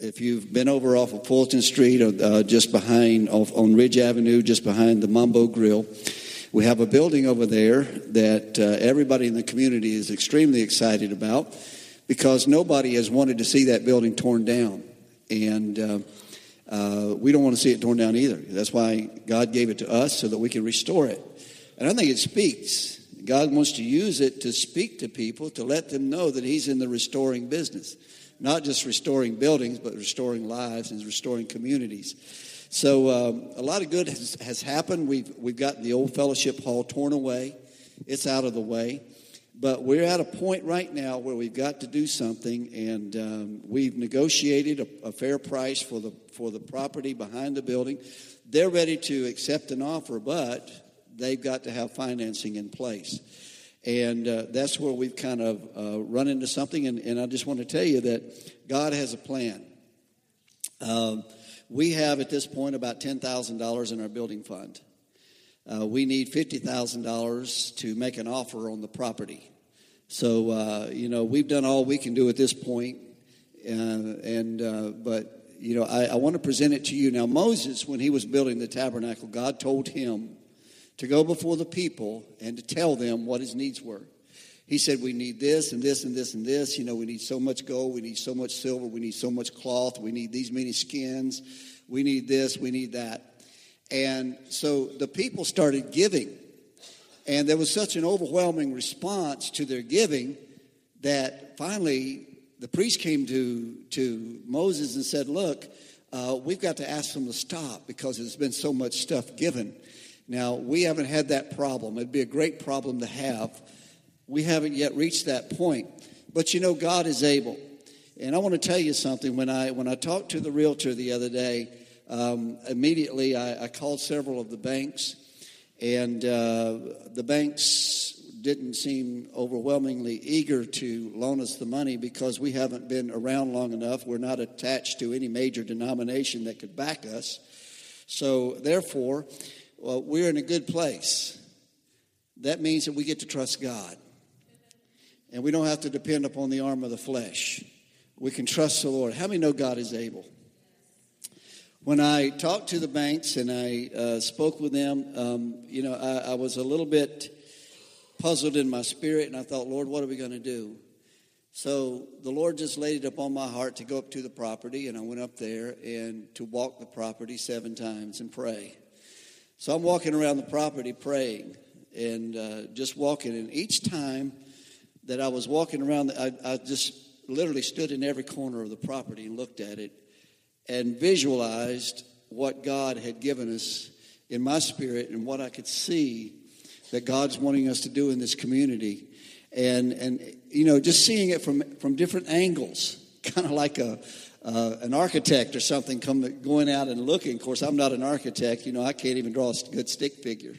If you've been over off of Fulton Street, or uh, just behind off on Ridge Avenue, just behind the Mambo Grill, we have a building over there that uh, everybody in the community is extremely excited about because nobody has wanted to see that building torn down, and uh, uh we don't want to see it torn down either. That's why God gave it to us so that we can restore it. And I think it speaks. God wants to use it to speak to people to let them know that He's in the restoring business not just restoring buildings, but restoring lives and restoring communities. So um, a lot of good has, has, happened. We've, we've gotten the old fellowship hall torn away. It's out of the way. But we're at a point right now where we've got to do something, and um, we've negotiated a, a fair price for the, for the property behind the building. They're ready to accept an offer, but they've got to have financing in place. And uh, that's where we've kind of uh, run into something. And, and, I just want to tell you that God has a plan. Um, we have at this point about $10,000 in our building fund. Uh, we need $50,000 to make an offer on the property. So, uh, you know, we've done all we can do at this point. Uh, and, but, you know, I, I want to present it to you. Now, Moses, when he was building the tabernacle, God told him to go before the people and to tell them what his needs were. He said, We need this and this and this and this. You know, we need so much gold, we need so much silver, we need so much cloth, we need these many skins, we need this, we need that. And so the people started giving. And there was such an overwhelming response to their giving that finally the priest came to, to Moses and said, Look, uh, we've got to ask them to stop because there's been so much stuff given. Now, we haven't had that problem. It'd be a great problem to have. We haven't yet reached that point. But you know, God is able. And I want to tell you something. When I, when I talked to the realtor the other day, um, immediately I, I, called several of the banks, and uh, the banks didn't seem overwhelmingly eager to loan us the money because we haven't been around long enough. We're not attached to any major denomination that could back us. So, therefore, well, we're in a good place. That means that we get to trust God. And we don't have to depend upon the arm of the flesh. We can trust the Lord. How many know God is able? When I talked to the banks and I uh, spoke with them, um, you know, I, I was a little bit puzzled in my spirit, and I thought, Lord, what are we going to do? So the Lord just laid it upon my heart to go up to the property, and I went up there and to walk the property seven times and pray. So I'm walking around the property praying and uh, just walking. And each time that I was walking around, I, I just literally stood in every corner of the property and looked at it and visualized what God had given us in my spirit and what I could see that God's wanting us to do in this community. And, and you know, just seeing it from, from different angles, kind of like a, uh, an architect or something come, going out and looking. Of course, I'm not an architect. You know, I can't even draw a good stick figure.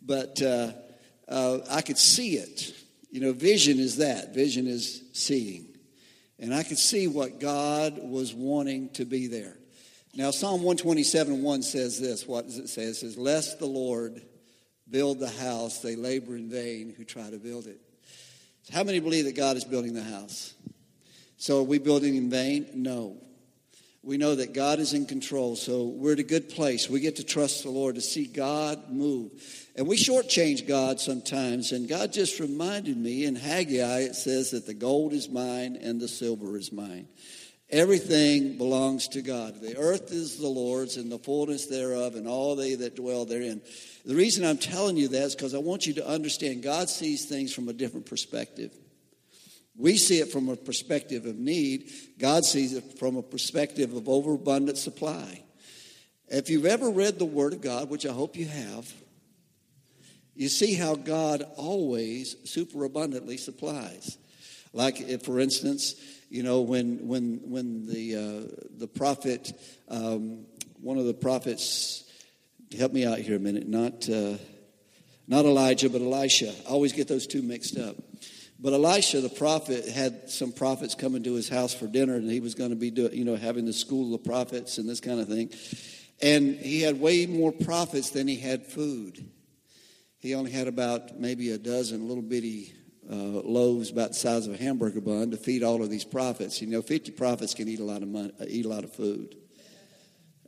But uh, uh, I could see it. You know, vision is that. Vision is seeing. And I could see what God was wanting to be there. Now, Psalm 127 1 says this. What does it say? It says, Lest the Lord build the house, they labor in vain who try to build it. So how many believe that God is building the house? So are we building in vain? No. We know that God is in control, so we're at a good place. We get to trust the Lord to see God move. And we shortchange God sometimes, and God just reminded me in Haggai it says that the gold is mine and the silver is mine. Everything belongs to God. The earth is the Lord's and the fullness thereof, and all they that dwell therein. The reason I'm telling you that is because I want you to understand God sees things from a different perspective. We see it from a perspective of need. God sees it from a perspective of overabundant supply. If you've ever read the Word of God, which I hope you have, you see how God always superabundantly supplies. Like, if, for instance, you know, when when when the uh, the prophet, um, one of the prophets, help me out here a minute, not uh, not Elijah, but Elisha. I always get those two mixed up. But Elisha, the prophet, had some prophets coming to his house for dinner, and he was going to be, doing, you know, having the school of prophets and this kind of thing. And he had way more prophets than he had food. He only had about maybe a dozen little bitty uh, loaves about the size of a hamburger bun to feed all of these prophets. You know, 50 prophets can eat a lot of money, eat a lot of food.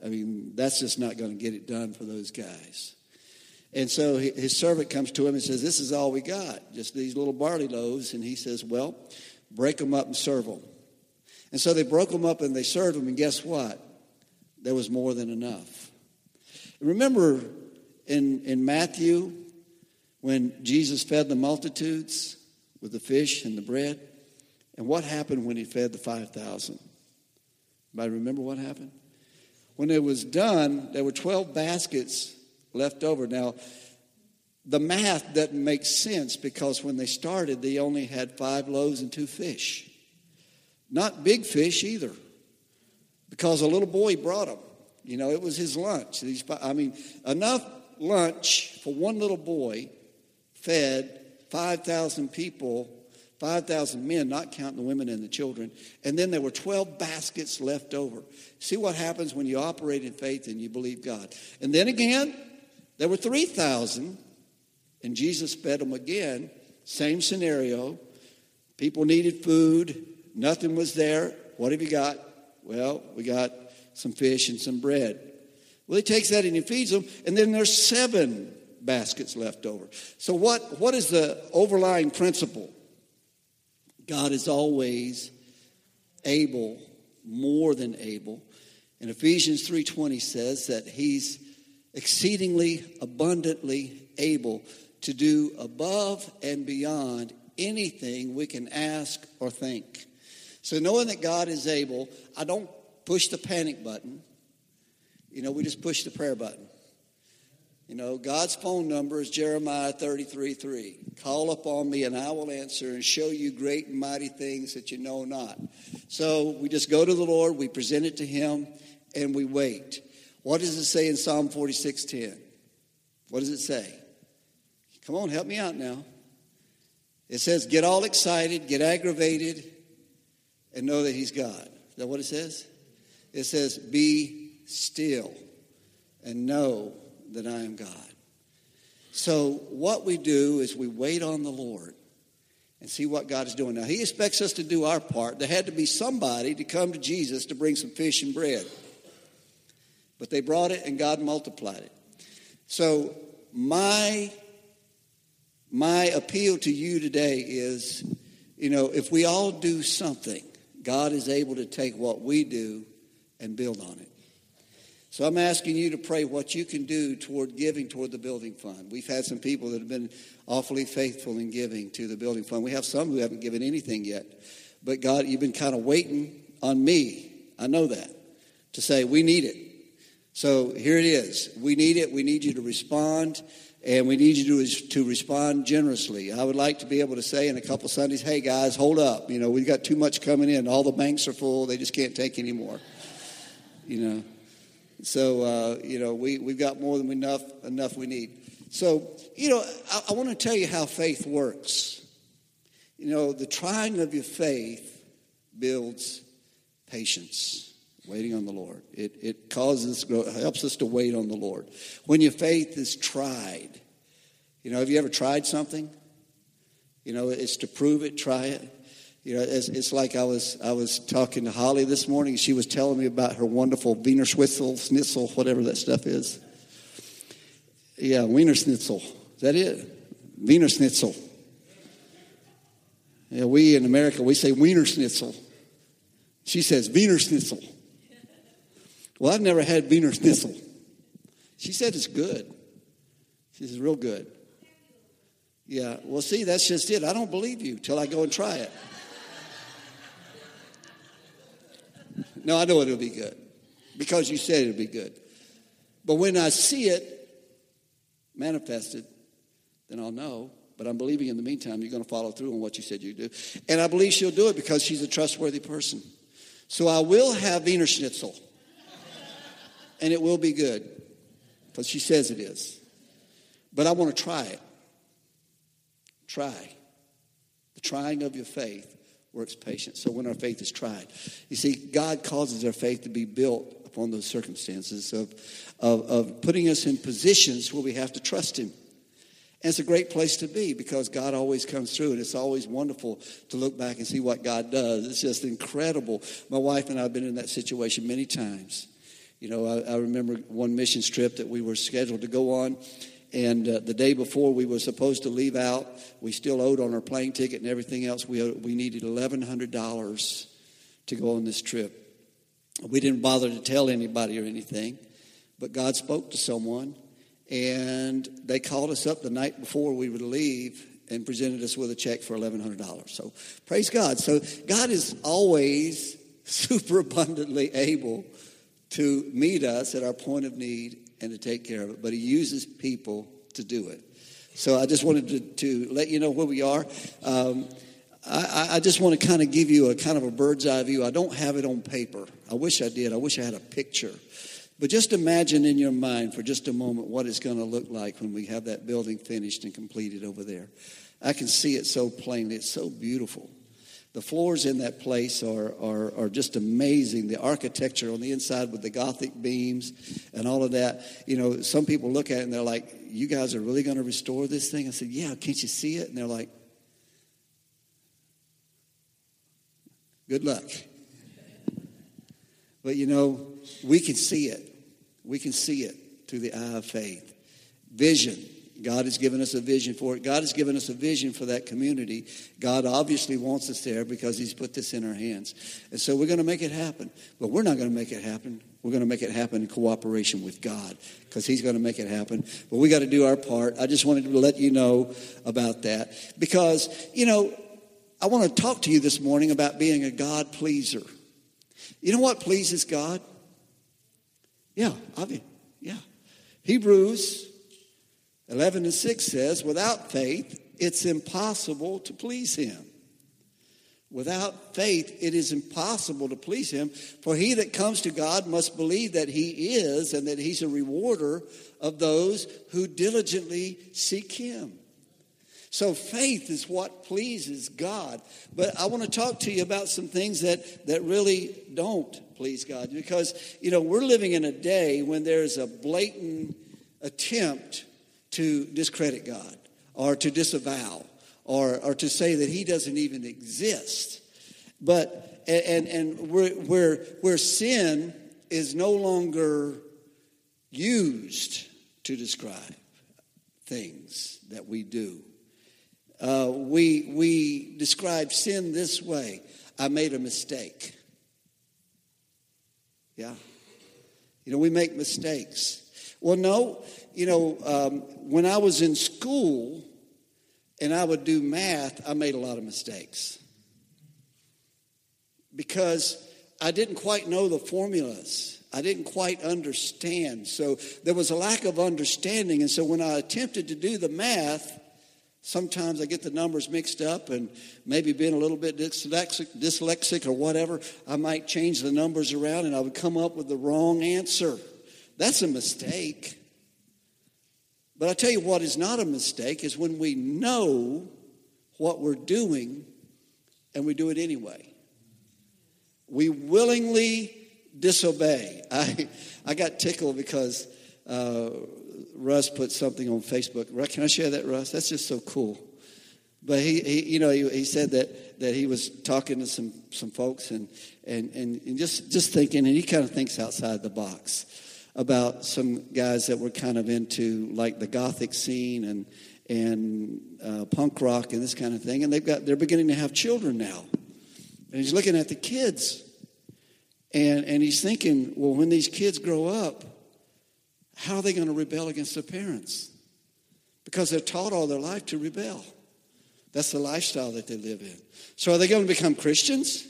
I mean, that's just not going to get it done for those guys. And so his servant comes to him and says, This is all we got, just these little barley loaves. And he says, Well, break them up and serve them. And so they broke them up and they served them, and guess what? There was more than enough. Remember in, in Matthew when Jesus fed the multitudes with the fish and the bread? And what happened when he fed the 5,000? Anybody remember what happened? When it was done, there were 12 baskets left over. Now, the math doesn't make sense because when they started, they only had five loaves and two fish. Not big fish either, because a little boy brought them. You know, it was his lunch. These, I mean, enough lunch for one little boy fed 5,000 people, 5,000 men, not counting the women and the children. And then there were 12 baskets left over. See what happens when you operate in faith and you believe God. And then again, there were 3,000, and Jesus fed them again. Same scenario. People needed food, nothing was there. What have you got? Well, we got some fish and some bread. Well, he takes that and he feeds them, and then there's seven baskets left over. So, what, what is the overlying principle? God is always able, more than able. And Ephesians 3:20 says that he's exceedingly abundantly able to do above and beyond anything we can ask or think. So, knowing that God is able, I don't push the panic button. You know, we just push the prayer button. You know, God's phone number is Jeremiah 33 3. Call upon me and I will answer and show you great and mighty things that you know not. So we just go to the Lord, we present it to Him, and we wait. What does it say in Psalm 46:10? What does it say? Come on, help me out now. It says, get all excited, get aggravated, and know that He's God. Is that what it says? It says, be still and know that I am God. So, what we do is we wait on the Lord and see what God is doing. Now, He expects us to do our part. There had to be somebody to come to Jesus to bring some fish and bread. But they brought it and God multiplied it. So my my appeal to you today is, you know, if we all do something, God is able to take what we do and build on it. So I'm asking you to pray what you can do toward giving toward the building fund. We've had some people that have been awfully faithful in giving to the building fund. We have some who haven't given anything yet. But God, you've been kind of waiting on me. I know that. To say, we need it. So here it is. We need it. We need you to respond, and we need you to, to respond generously. I would like to be able to say in a couple Sundays, hey guys, hold up. You know, we've got too much coming in. All the banks are full. They just can't take anymore. You know. So, uh, you know, we, we've got more than enough, enough we need. So, you know, I, I want to tell you how faith works. You know, the trying of your faith builds patience waiting on the Lord. It, it causes, helps us to wait on the Lord. When your faith is tried, you know, have you ever tried something? You know, it's to prove it, try it. You know, it's, it's like I was I was talking to Holly this morning. She was telling me about her wonderful Wiener Schnitzel, Schnitzel, whatever that stuff is. Yeah, Wiener Schnitzel. Is that it? Wiener Schnitzel. Yeah, we in America we say Wiener Schnitzel. She says Wiener Schnitzel. Well, I've never had Wiener Schnitzel. She said it's good. She says, real good. Yeah, well, see, that's just it. I don't believe you till I go and try it. no, I know it'll be good because you said it'll be good. But when I see it manifested, then I'll know. But I'm believing in the meantime you're going to follow through on what you said you'd do. And I believe she'll do it because she's a trustworthy person. So I will have Wiener Schnitzel and it will be good because she says it is. But I want to try it. Try. The trying of your faith works patience. So when our faith is tried, you see, God causes our faith to be built upon those circumstances of, of, of putting us in positions where we have to trust Him. And it's a great place to be because God always comes through, and it's always wonderful to look back and see what God does. It's just incredible. My wife and I have been in that situation many times. You know, I, I remember one mission trip that we were scheduled to go on, and uh, the day before we were supposed to leave out, we still owed on our plane ticket and everything else. We, we needed $1,100 to go on this trip. We didn't bother to tell anybody or anything, but God spoke to someone and they called us up the night before we would leave and presented us with a check for $1,100. So praise God. So God is always super abundantly able to meet us at our point of need and to take care of it, but He uses people to do it. So I just wanted to, to let you know where we are. Um, I, I, just want to kind of give you a kind of a bird's eye view. I don't have it on paper. I wish I did. I wish I had a picture. But just imagine in your mind for just a moment what it's going to look like when we have that building finished and completed over there. I can see it so plainly. It's so beautiful. The floors in that place are, are, are just amazing. The architecture on the inside with the Gothic beams and all of that. You know, some people look at it and they're like, You guys are really going to restore this thing? I said, Yeah, can't you see it? And they're like, Good luck. But you know, we can see it. We can see it through the eye of faith. Vision. God has given us a vision for it. God has given us a vision for that community. God obviously wants us there because He's put this in our hands. And so we're going to make it happen. But we're not going to make it happen. We're going to make it happen in cooperation with God because He's going to make it happen. But we got to do our part. I just wanted to let you know about that because, you know, I want to talk to you this morning about being a God pleaser. You know what pleases God? Yeah, mean, yeah. Hebrews 11 and 6 says, without faith, it's impossible to please him. Without faith, it is impossible to please him. For he that comes to God must believe that he is and that he's a rewarder of those who diligently seek him. So faith is what pleases God. But I want to talk to you about some things that, that really don't please God. Because, you know, we're living in a day when there's a blatant attempt to discredit God or to disavow or, or to say that he doesn't even exist. But, and, and where, where, where sin is no longer used to describe things that we do. Uh, we, we describe sin this way I made a mistake. Yeah. You know, we make mistakes. Well, no, you know, um, when I was in school and I would do math, I made a lot of mistakes because I didn't quite know the formulas. I didn't quite understand. So there was a lack of understanding. And so when I attempted to do the math, Sometimes I get the numbers mixed up and maybe being a little bit dyslexic, dyslexic or whatever, I might change the numbers around and I would come up with the wrong answer. That's a mistake. But I tell you what is not a mistake is when we know what we're doing and we do it anyway. We willingly disobey. I, I got tickled because uh, Russ put something on Facebook. Can I share that, Russ? That's just so cool. But he, he you know, he, he, said that, that he was talking to some, some folks and, and, and, and just, just thinking, and he kind of thinks outside the box about some guys that were kind of into like the gothic scene and, and uh, punk rock and this kind of thing. And they've got, they're beginning to have children now. And he's looking at the kids. And, and he's thinking, well, when these kids grow up, how are they going to rebel against their parents? Because they're taught all their life to rebel. That's the lifestyle that they live in. So are they going to become Christians?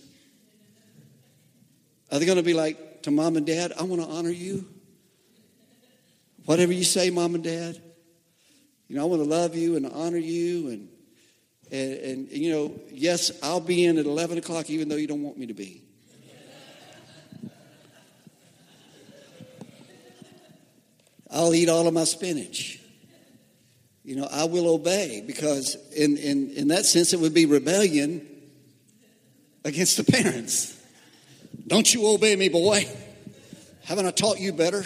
Are they going to be like to mom and dad, I want to honor you? Whatever you say, mom and dad. You know, I want to love you and honor you. And, and, and, you know, yes, I'll be in at 11 o'clock even though you don't want me to be. I'll eat all of my spinach. You know, I will obey because, in, in, in that sense, it would be rebellion against the parents. Don't you obey me, boy? Haven't I taught you better?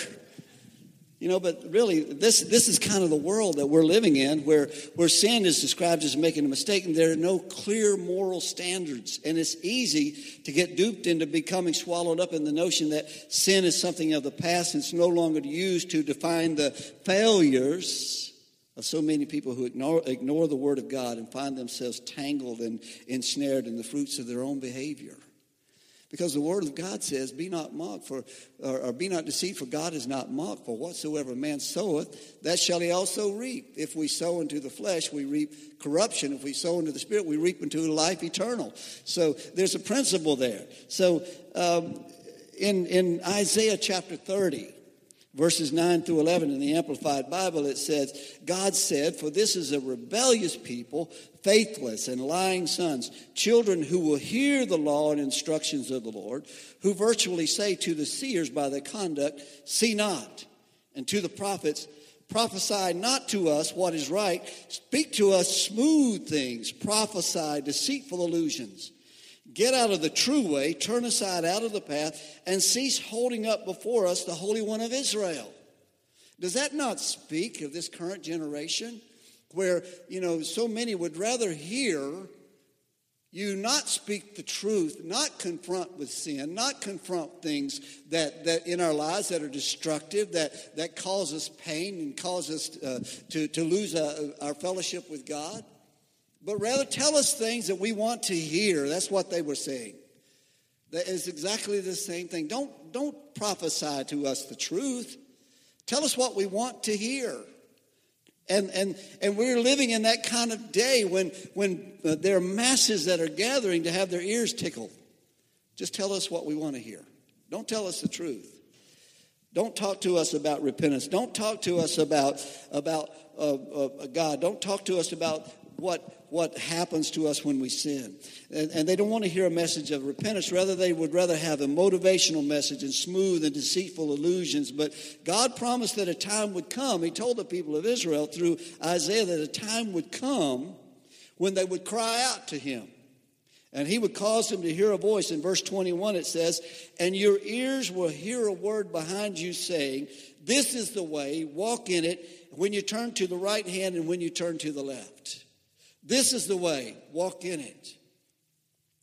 You know, but really, this, this is kind of the world that we're living in where, where sin is described as making a mistake and there are no clear moral standards. And it's easy to get duped into becoming swallowed up in the notion that sin is something of the past and it's no longer used to define the failures of so many people who ignore, ignore the Word of God and find themselves tangled and ensnared in the fruits of their own behavior. Because the word of God says, Be not mocked, for or, or, be not deceived, for God is not mocked, for whatsoever man soweth, that shall he also reap. If we sow into the flesh, we reap corruption. If we sow into the spirit, we reap into life eternal. So there's a principle there. So um, in, in Isaiah chapter 30, verses 9 through 11 in the Amplified Bible, it says, God said, For this is a rebellious people, faithless and lying sons, children who will hear the law and instructions of the Lord, who virtually say to the seers by their conduct, See not, and to the prophets, Prophesy not to us what is right, speak to us smooth things, prophesy deceitful illusions. Get out of the true way, turn aside out of the path, and cease holding up before us the Holy One of Israel. Does that not speak of this current generation where, you know, so many would rather hear you not speak the truth, not confront with sin, not confront things that, that in our lives that are destructive, that, that cause us pain and cause us uh, to, to lose uh, our fellowship with God? But rather tell us things that we want to hear. That's what they were saying. That is exactly the same thing. Don't, don't prophesy to us the truth. Tell us what we want to hear. And, and, and we're living in that kind of day when, when uh, there are masses that are gathering to have their ears tickled. Just tell us what we want to hear. Don't tell us the truth. Don't talk to us about repentance. Don't talk to us about, about uh, uh, God. Don't talk to us about what, what happens to us when we sin. And, and, they don't want to hear a message of repentance. Rather, they would rather have a motivational message and smooth and deceitful illusions. But God promised that a time would come. He told the people of Israel through Isaiah that a time would come when they would cry out to Him. And he would cause them to hear a voice. In verse 21, it says, And your ears will hear a word behind you saying, This is the way, walk in it, when you turn to the right hand and when you turn to the left. This is the way, walk in it.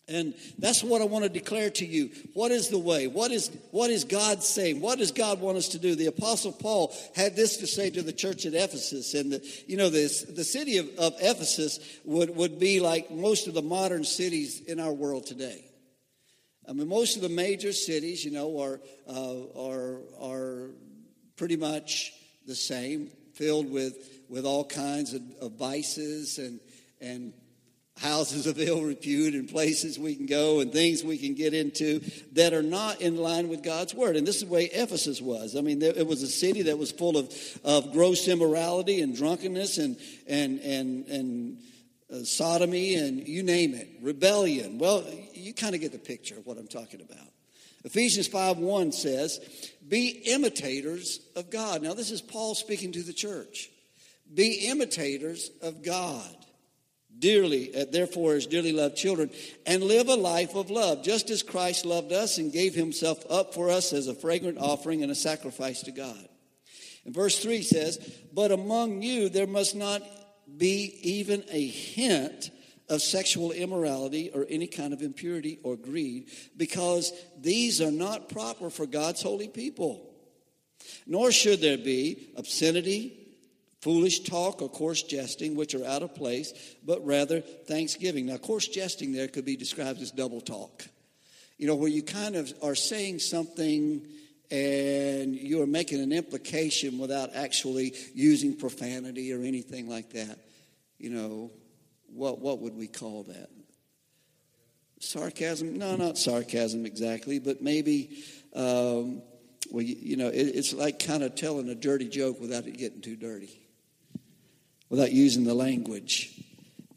And that's what I want to declare to you. What is the way? What is, what is God saying? What does God want us to do? The Apostle Paul had this to say to the church at Ephesus. And, the, you know, this, the city of, of Ephesus would, would be like most of the modern cities in our world today. I mean, most of the major cities, you know, are, uh, are, are pretty much the same, filled with, with all kinds of, of vices and, and houses of ill repute and places we can go and things we can get into that are not in line with God's word. And this is the way Ephesus was. I mean, it was a city that was full of, of gross immorality and drunkenness and, and, and, and uh, sodomy and you name it, rebellion. Well, you kind of get the picture of what I'm talking about. Ephesians 5 1 says, Be imitators of God. Now, this is Paul speaking to the church. Be imitators of God dearly, uh, therefore, as dearly loved children, and live a life of love, just as Christ loved us and gave himself up for us as a fragrant offering and a sacrifice to God. And verse 3 says, But among you there must not be even a hint of sexual immorality or any kind of impurity or greed, because these are not proper for God's holy people. Nor should there be obscenity foolish talk or coarse jesting, which are out of place, but rather thanksgiving. Now, coarse jesting there could be described as double talk. You know, where you kind of are saying something and you're making an implication without actually using profanity or anything like that. You know, what, what would we call that? Sarcasm? No, not sarcasm exactly, but maybe, um, well, you, you know, it, it's like kind of telling a dirty joke without it getting too dirty without using the language.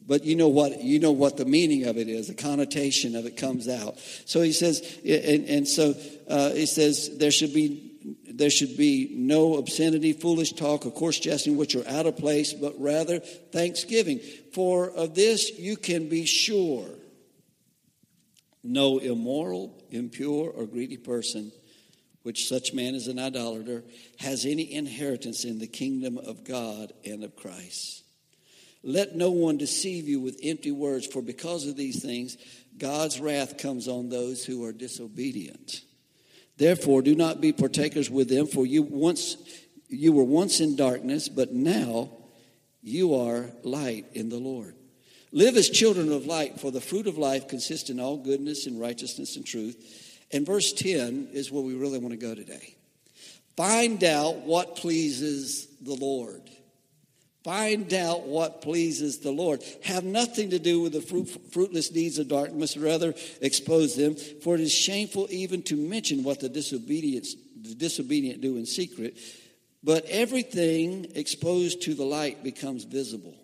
But you know what you know what the meaning of it is. The connotation of it comes out. So he says, and, and so uh, he says there should be there should be no obscenity, foolish talk, or coarse jesting, which are out of place, but rather thanksgiving. For of this you can be sure: no immoral, impure, or greedy person which such man is an idolater, has any inheritance in the kingdom of God and of Christ. Let no one deceive you with empty words, for because of these things, God's wrath comes on those who are disobedient. Therefore, do not be partakers with them, for you once you were once in darkness, but now you are light in the Lord. Live as children of light, for the fruit of life consists in all goodness and righteousness and truth. And verse 10 is where we really want to go today. Find out what pleases the Lord. Find out what pleases the Lord. Have nothing to do with the fruit, fruitless deeds of darkness, rather expose them. For it is shameful even to mention what the the disobedient do in secret. But everything exposed to the light becomes visible.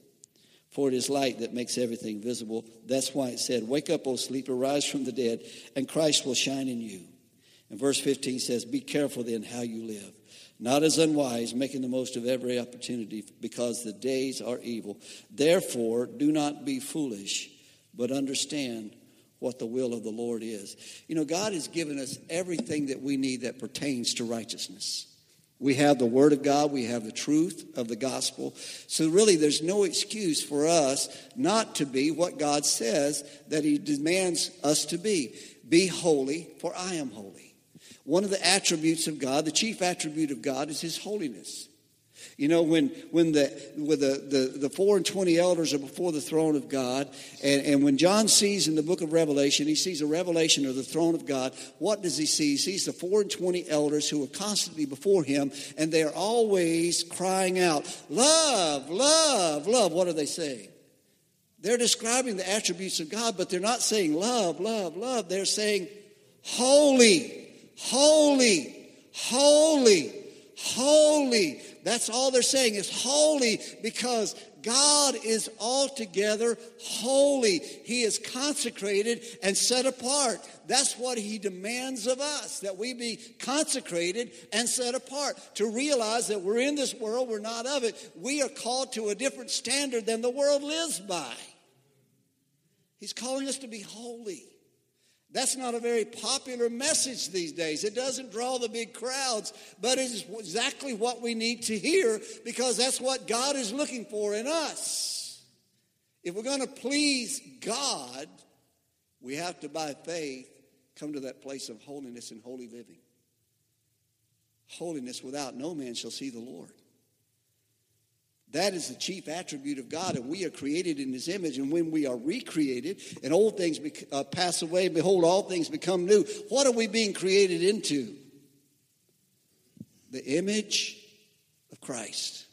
For it is light that makes everything visible. That's why it said, Wake up, O sleeper, rise from the dead, and Christ will shine in you. And verse 15 says, Be careful then how you live not as unwise, making the most of every opportunity, because the days are evil. Therefore, do not be foolish, but understand what the will of the Lord is. You know, God has given us everything that we need that pertains to righteousness. We have the Word of God, we have the truth of the gospel. So, really, there's no excuse for us not to be what God says that He demands us to be. Be holy, for I am holy. One of the attributes of God, the chief attribute of God, is His holiness. You know, when, when, the, when the, the, the four and twenty elders are before the throne of God, and, and when John sees in the book of Revelation, he sees a revelation of the throne of God, what does he see? He sees the four and twenty elders who are constantly before him, and they are always crying out, Love, love, love. What are they saying? They're describing the attributes of God, but they're not saying love, love, love. They're saying holy holy, holy, holy. That's all they're saying is holy because God is altogether holy. He is consecrated and set apart. That's what He demands of us, that we be consecrated and set apart. To realize that we're in this world, we're not of it. We are called to a different standard than the world lives by. He's calling us to be holy. That's not a very popular message these days. It doesn't draw the big crowds, but it is exactly what we need to hear because that's what God is looking for in us. If we're going to please God, we have to, by faith, come to that place of holiness and holy living. Holiness without no man shall see the Lord. That is the chief attribute of God, and we are created in His image. And when we are recreated and old things bec- uh, pass away, behold, all things become new. What are we being created into? The image of Christ.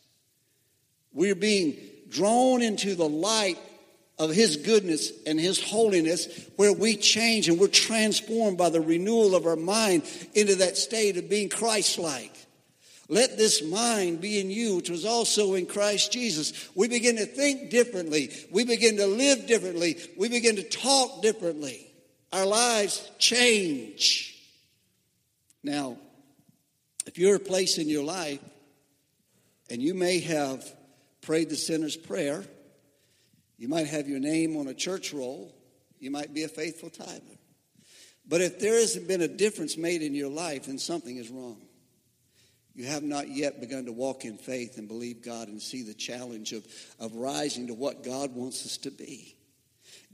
We're being drawn into the light of His goodness and His holiness, where we change and we're transformed by the renewal of our mind into that state of being Christ like. Let this mind be in you, which was also in Christ Jesus. We begin to think differently. We begin to live differently. We begin to talk differently. Our lives change. Now, if you're a place in your life and you may have prayed the sinner's prayer, you might have your name on a church roll, you might be a faithful tither. But if there hasn't been a difference made in your life, then something is wrong. You have not yet begun to walk in faith and believe God and see the challenge of, of rising to what God wants us to be.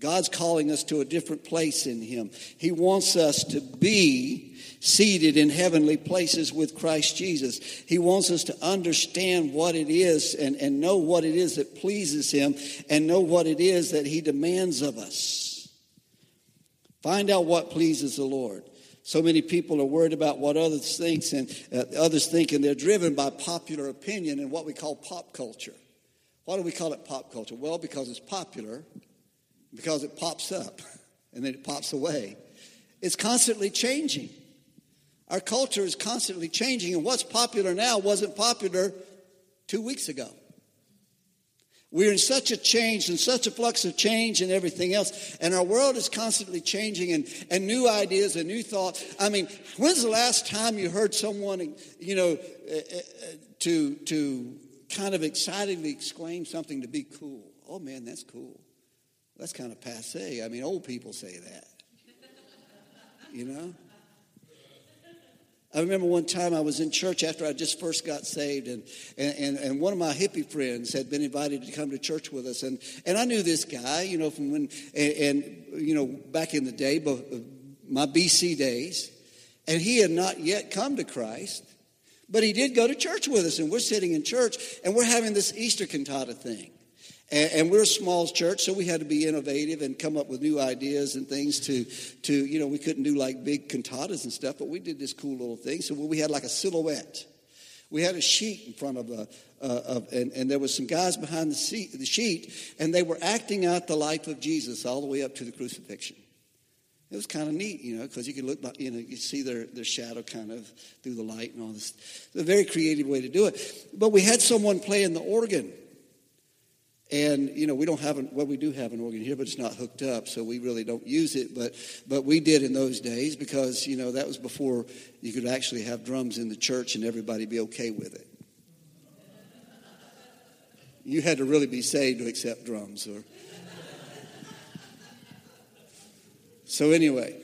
God's calling us to a different place in Him. He wants us to be seated in heavenly places with Christ Jesus. He wants us to understand what it is and, and know what it is that pleases Him and know what it is that He demands of us. Find out what pleases the Lord. So many people are worried about what others think and uh, others think, and they're driven by popular opinion and what we call pop culture. Why do we call it pop culture? Well, because it's popular, because it pops up, and then it pops away. It's constantly changing. Our culture is constantly changing, and what's popular now wasn't popular two weeks ago. We're in such a change and such a flux of change and everything else. And our world is constantly changing and, and new ideas and new thoughts. I mean, when's the last time you heard someone, you know, uh, uh, to, to kind of excitedly exclaim something to be cool? Oh man, that's cool. That's kind of passe. I mean, old people say that. You know? I remember one time I was in church after I just first got saved, and, and, and one of my hippie friends had been invited to come to church with us. And, and I knew this guy, you know, from when, and, and you know, back in the day, uh, my BC days. And he had not yet come to Christ, but he did go to church with us. And we're sitting in church, and we're having this Easter cantata thing. And, and, we're a small church, so we had to be innovative and come up with new ideas and things to, to, you know, we couldn't do like big cantatas and stuff, but we did this cool little thing. So we had like a silhouette. We had a sheet in front of a, uh, of, and, and there was some guys behind the, seat, the sheet, and they were acting out the life of Jesus all the way up to the crucifixion. It was kind of neat, you know, because you could look, you know, you see their, their shadow kind of through the light and all this. A very creative way to do it. But we had someone playing the organ. And you know we don't have an, well we do have an organ here, but it's not hooked up, so we really don't use it. But but we did in those days because you know that was before you could actually have drums in the church and everybody be okay with it. You had to really be saved to accept drums, or so anyway.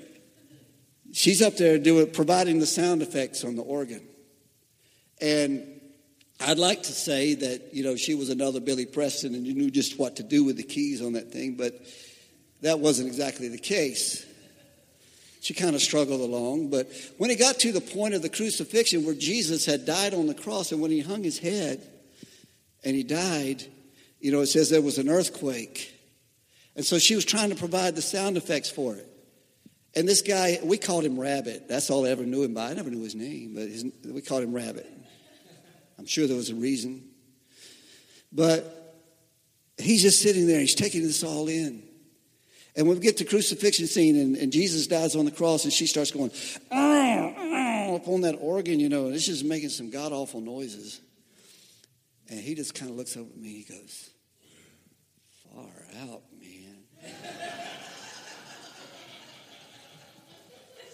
She's up there doing providing the sound effects on the organ, and I'd like to say that, you know, she was another Billy Preston and you knew just what to do with the keys on that thing, but that wasn't exactly the case. She kind of struggled along, but when it got to the point of the crucifixion where Jesus had died on the cross and when he hung his head and he died, you know, it says there was an earthquake. And so she was trying to provide the sound effects for it. And this guy, we called him Rabbit. That's all I ever knew him by. I never knew his name, but his, we called him Rabbit. I'm sure there was a reason. But he's just sitting there, he's taking this all in. And we get to crucifixion scene and, and Jesus dies on the cross and she starts going, ah, ah, that organ, you know, and it's just making some god awful noises. And he just kind of looks over at me, and he goes, Far out, man.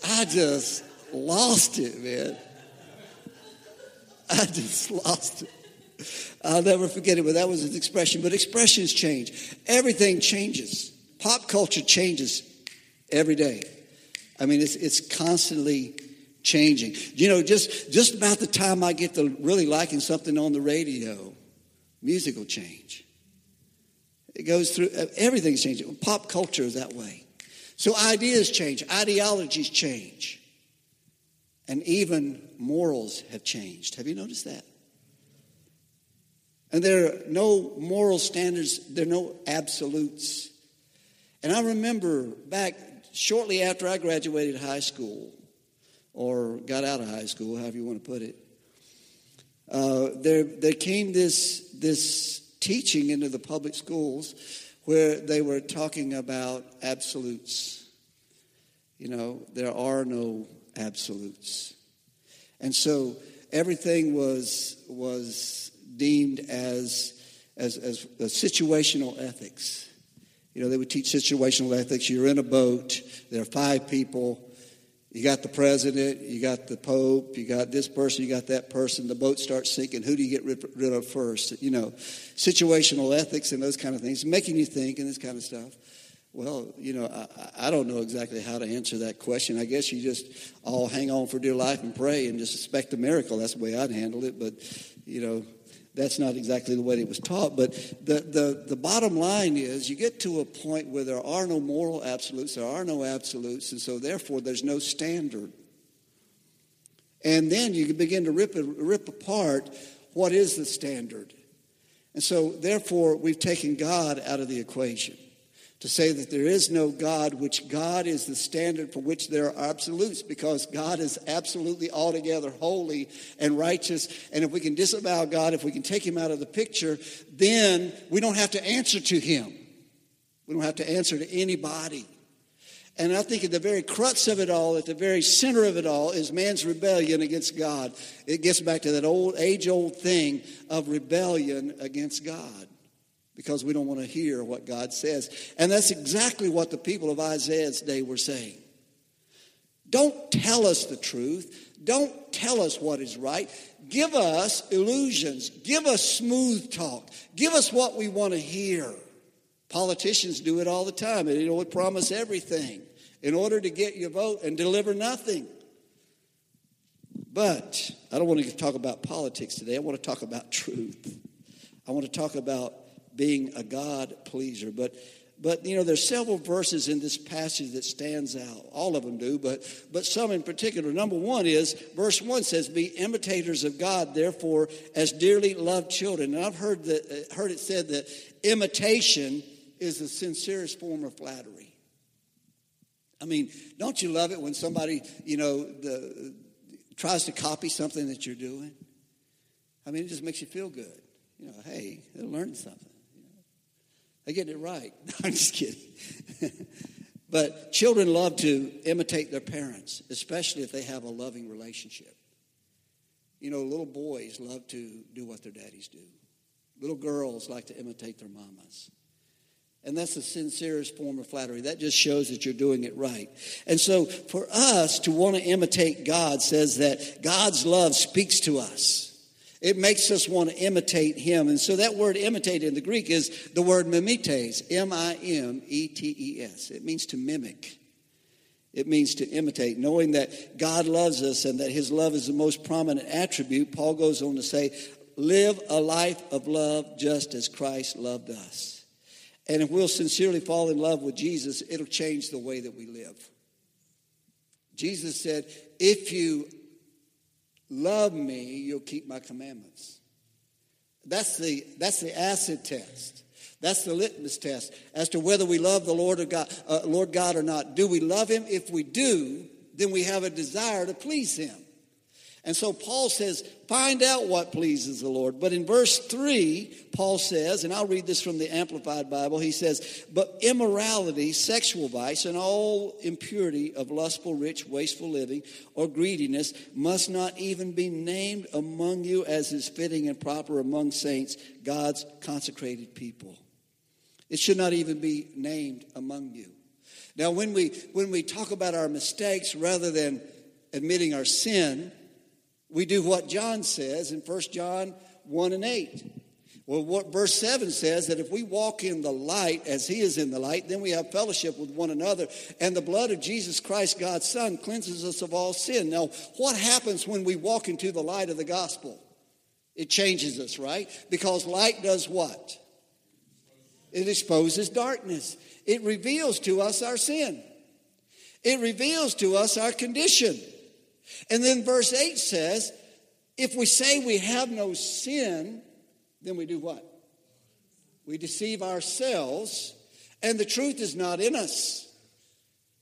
I just lost it, man. I just lost it. I'll never forget it, but that was his expression. But expressions change. Everything changes. Pop culture changes every day. I mean, it's, it's constantly changing. You know, just, just about the time I get to really liking something on the radio, music will change. It goes through, uh, everything's changing. Pop culture is that way. So ideas change, ideologies change. And even morals have changed. Have you noticed that? And there are no moral standards, there are no absolutes. And I remember back shortly after I graduated high school, or got out of high school, however you want to put it, uh, there, there came this, this teaching into the public schools where they were talking about absolutes. You know, there are no absolutes. And so everything was, was deemed as, as, as situational ethics. You know, they would teach situational ethics. You're in a boat, there are five people. You got the president, you got the pope, you got this person, you got that person. The boat starts sinking. Who do you get rid of first? You know, situational ethics and those kind of things, making you think and this kind of stuff. Well, you know, I, I, don't know exactly how to answer that question. I guess you just all hang on for dear life and pray and just expect a miracle. That's the way I'd handle it. But, you know, that's not exactly the way it was taught. But the, the, the bottom line is you get to a point where there are no moral absolutes, there are no absolutes, and so therefore there's no standard. And then you begin to rip, rip apart what is the standard. And so, therefore, we've taken God out of the equation to say that there is no God, which God is the standard for which there are absolutes, because God is absolutely altogether holy and righteous. And if we can disavow God, if we can take him out of the picture, then we don't have to answer to him. We don't have to answer to anybody. And I think at the very crux of it all, at the very center of it all, is man's rebellion against God. It gets back to that old, age old thing of rebellion against God because we don't want to hear what God says. And that's exactly what the people of Isaiah's day were saying. Don't tell us the truth. Don't tell us what is right. Give us illusions. Give us smooth talk. Give us what we want to hear. Politicians do it all the time. They would promise everything in order to get your vote and deliver nothing. But I don't want to talk about politics today. I want to talk about truth. I want to talk about being a God pleaser. But but you know, there's several verses in this passage that stands out. All of them do, but but some in particular. Number one is verse one says, "Be imitators of God, therefore, as dearly loved children." And I've heard that uh, heard it said that imitation is the sincerest form of flattery. I mean, don't you love it when somebody you know the, tries to copy something that you're doing? I mean, it just makes you feel good. You know, hey, they're learning something. They're getting it right. No, I'm just kidding. but children love to imitate their parents, especially if they have a loving relationship. You know, little boys love to do what their daddies do. Little girls like to imitate their mamas. And that's the sincerest form of flattery. That just shows that you're doing it right. And so for us to want to imitate God says that God's love speaks to us. It makes us want to imitate him. And so that word imitate in the Greek is the word mimetes, M I M E T E S. It means to mimic. It means to imitate. Knowing that God loves us and that his love is the most prominent attribute, Paul goes on to say, live a life of love just as Christ loved us. And if we'll sincerely fall in love with Jesus, it'll change the way that we live. Jesus said, if you love me, you'll keep my commandments. That's the, that's the acid test. That's the litmus test as to whether we love the Lord, God, uh, Lord God or not. Do we love him? If we do, then we have a desire to please him. And so Paul says, find out what pleases the Lord. But in verse 3, Paul says, and I'll read this from the Amplified Bible, he says, But immorality, sexual vice, and all impurity of lustful, rich, wasteful living, or greediness must not even be named among you as is fitting and proper among saints, God's consecrated people. It should not even be named among you. Now, when we, when we talk about our mistakes rather than admitting our sin, we do what John says in 1 John 1 and 8. Well, what verse 7 says that if we walk in the light as he is in the light, then we have fellowship with one another. And the blood of Jesus Christ, God's Son, cleanses us of all sin. Now, what happens when we walk into the light of the gospel? It changes us, right? Because light does what? It exposes darkness. It reveals to us our sin. It reveals to us our condition. And then verse 8 says, if we say we have no sin, then we do what? We deceive ourselves, and the truth is not in us.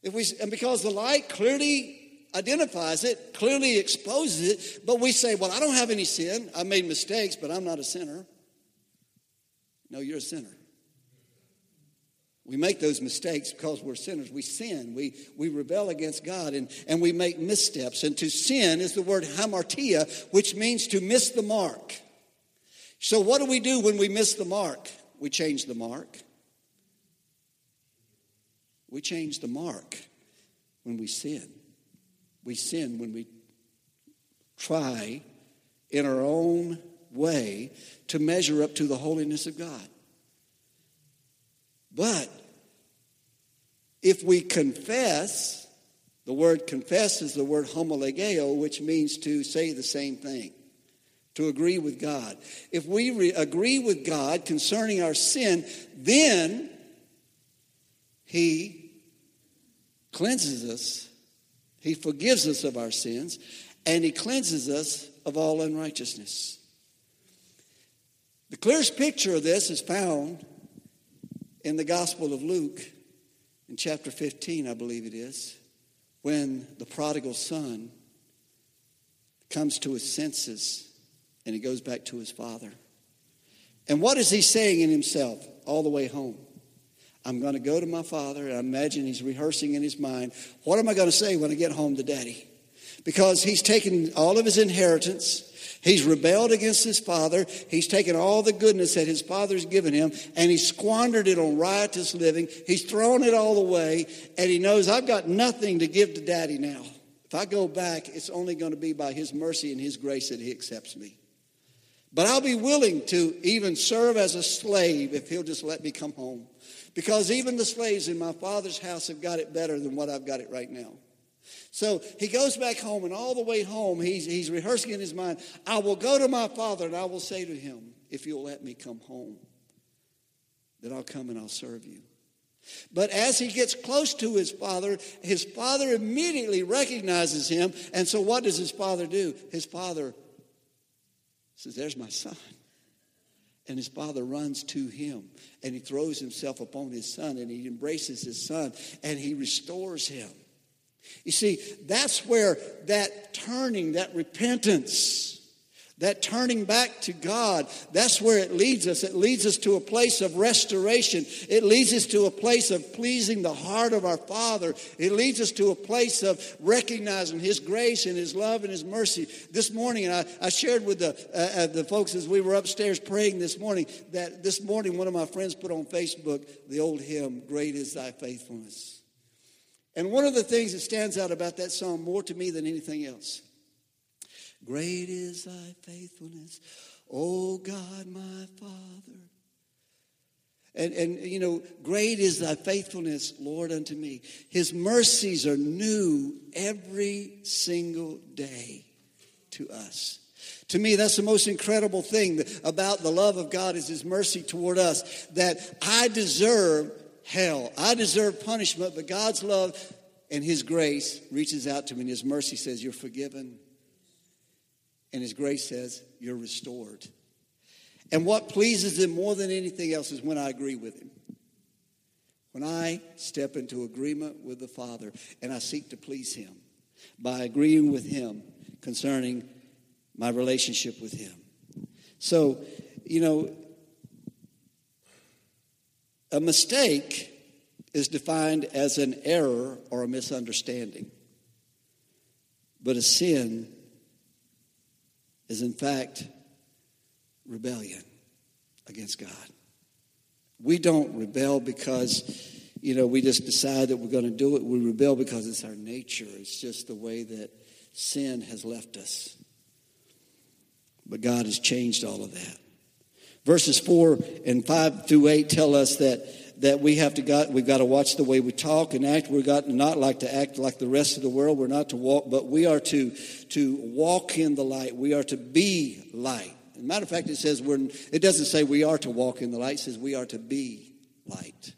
If we, and because the light clearly identifies it, clearly exposes it, but we say, Well, I don't have any sin. I made mistakes, but I'm not a sinner. No, you're a sinner. We make those mistakes because we're sinners. We sin. We, we rebel against God and, and we make missteps. And to sin is the word hamartia, which means to miss the mark. So, what do we do when we miss the mark? We change the mark. We change the mark when we sin. We sin when we try in our own way to measure up to the holiness of God. But if we confess, the word confess is the word homologeo, which means to say the same thing, to agree with God. If we re- agree with God concerning our sin, then He cleanses us, He forgives us of our sins, and He cleanses us of all unrighteousness. The clearest picture of this is found in the Gospel of Luke, in chapter 15, I believe it is, when the prodigal son comes to his senses and he goes back to his father. And what is he saying in himself all the way home? I'm going to go to my father, and I imagine he's rehearsing in his mind, what am I going to say when I get home to daddy? Because he's taken all of his inheritance, He's rebelled against his father. He's taken all the goodness that his father's given him and he's squandered it on riotous living. He's thrown it all away and he knows I've got nothing to give to daddy now. If I go back, it's only going to be by his mercy and his grace that he accepts me. But I'll be willing to even serve as a slave if he'll just let me come home. Because even the slaves in my father's house have got it better than what I've got it right now. So he goes back home, and all the way home, he's, he's rehearsing in his mind I will go to my father, and I will say to him, If you'll let me come home, then I'll come and I'll serve you. But as he gets close to his father, his father immediately recognizes him. And so, what does his father do? His father says, There's my son. And his father runs to him and he throws himself upon his son and he embraces his son and he restores him. You see, that's where that turning, that repentance, that turning back to God, that's where it leads us. It leads us to a place of restoration. It leads us to a place of pleasing the heart of our Father. It leads us to a place of recognizing His grace and His love and His mercy. This morning, I, I shared with the, uh, uh, the folks as we were upstairs praying this morning that this morning one of my friends put on Facebook the old hymn, Great is Thy Faithfulness. And one of the things that stands out about that song more to me than anything else Great is thy faithfulness, O God my Father. And, and, you know, great is thy faithfulness, Lord, unto me. His mercies are new every single day to us. To me, that's the most incredible thing about the love of God is his mercy toward us. That I deserve hell. I deserve punishment, but God's love and his grace reaches out to me and his mercy says, You're forgiven. And His grace says, You're restored. And what pleases Him more than anything else is when I agree with Him. When I step into agreement with the Father and I seek to please Him by agreeing with Him concerning my relationship with Him. So, you know, a mistake is defined as an error or a misunderstanding. But a sin is in fact rebellion against God. We don't rebel because, you know, we just decide that we're going to do it. We rebel because it's our nature. It's just the way that sin has left us. But God has changed all of that. Verses 4 and 5 through 8 tell us that that we have to got we've got to watch the way we talk and act. We're got not like to act like the rest of the world. We're not to walk, but we are to to walk in the light. We are to be light. A matter of fact, it says we're it doesn't say we are to walk in the light, it says we are to be light.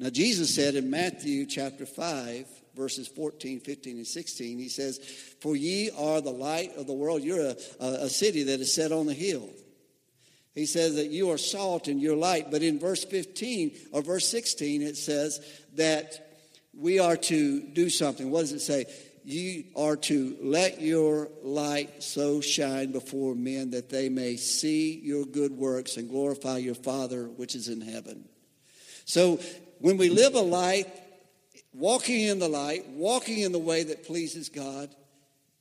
Now Jesus said in Matthew chapter 5, verses 14, 15, and 16, he says, For ye are the light of the world. You're a, a, a city that is set on the hill. He says that you are salt and you're light. But in verse 15 or verse 16, it says that we are to do something. What does it say? You are to let your light so shine before men that they may see your good works and glorify your Father which is in heaven. So when we live a life, walking in the light, walking in the way that pleases God,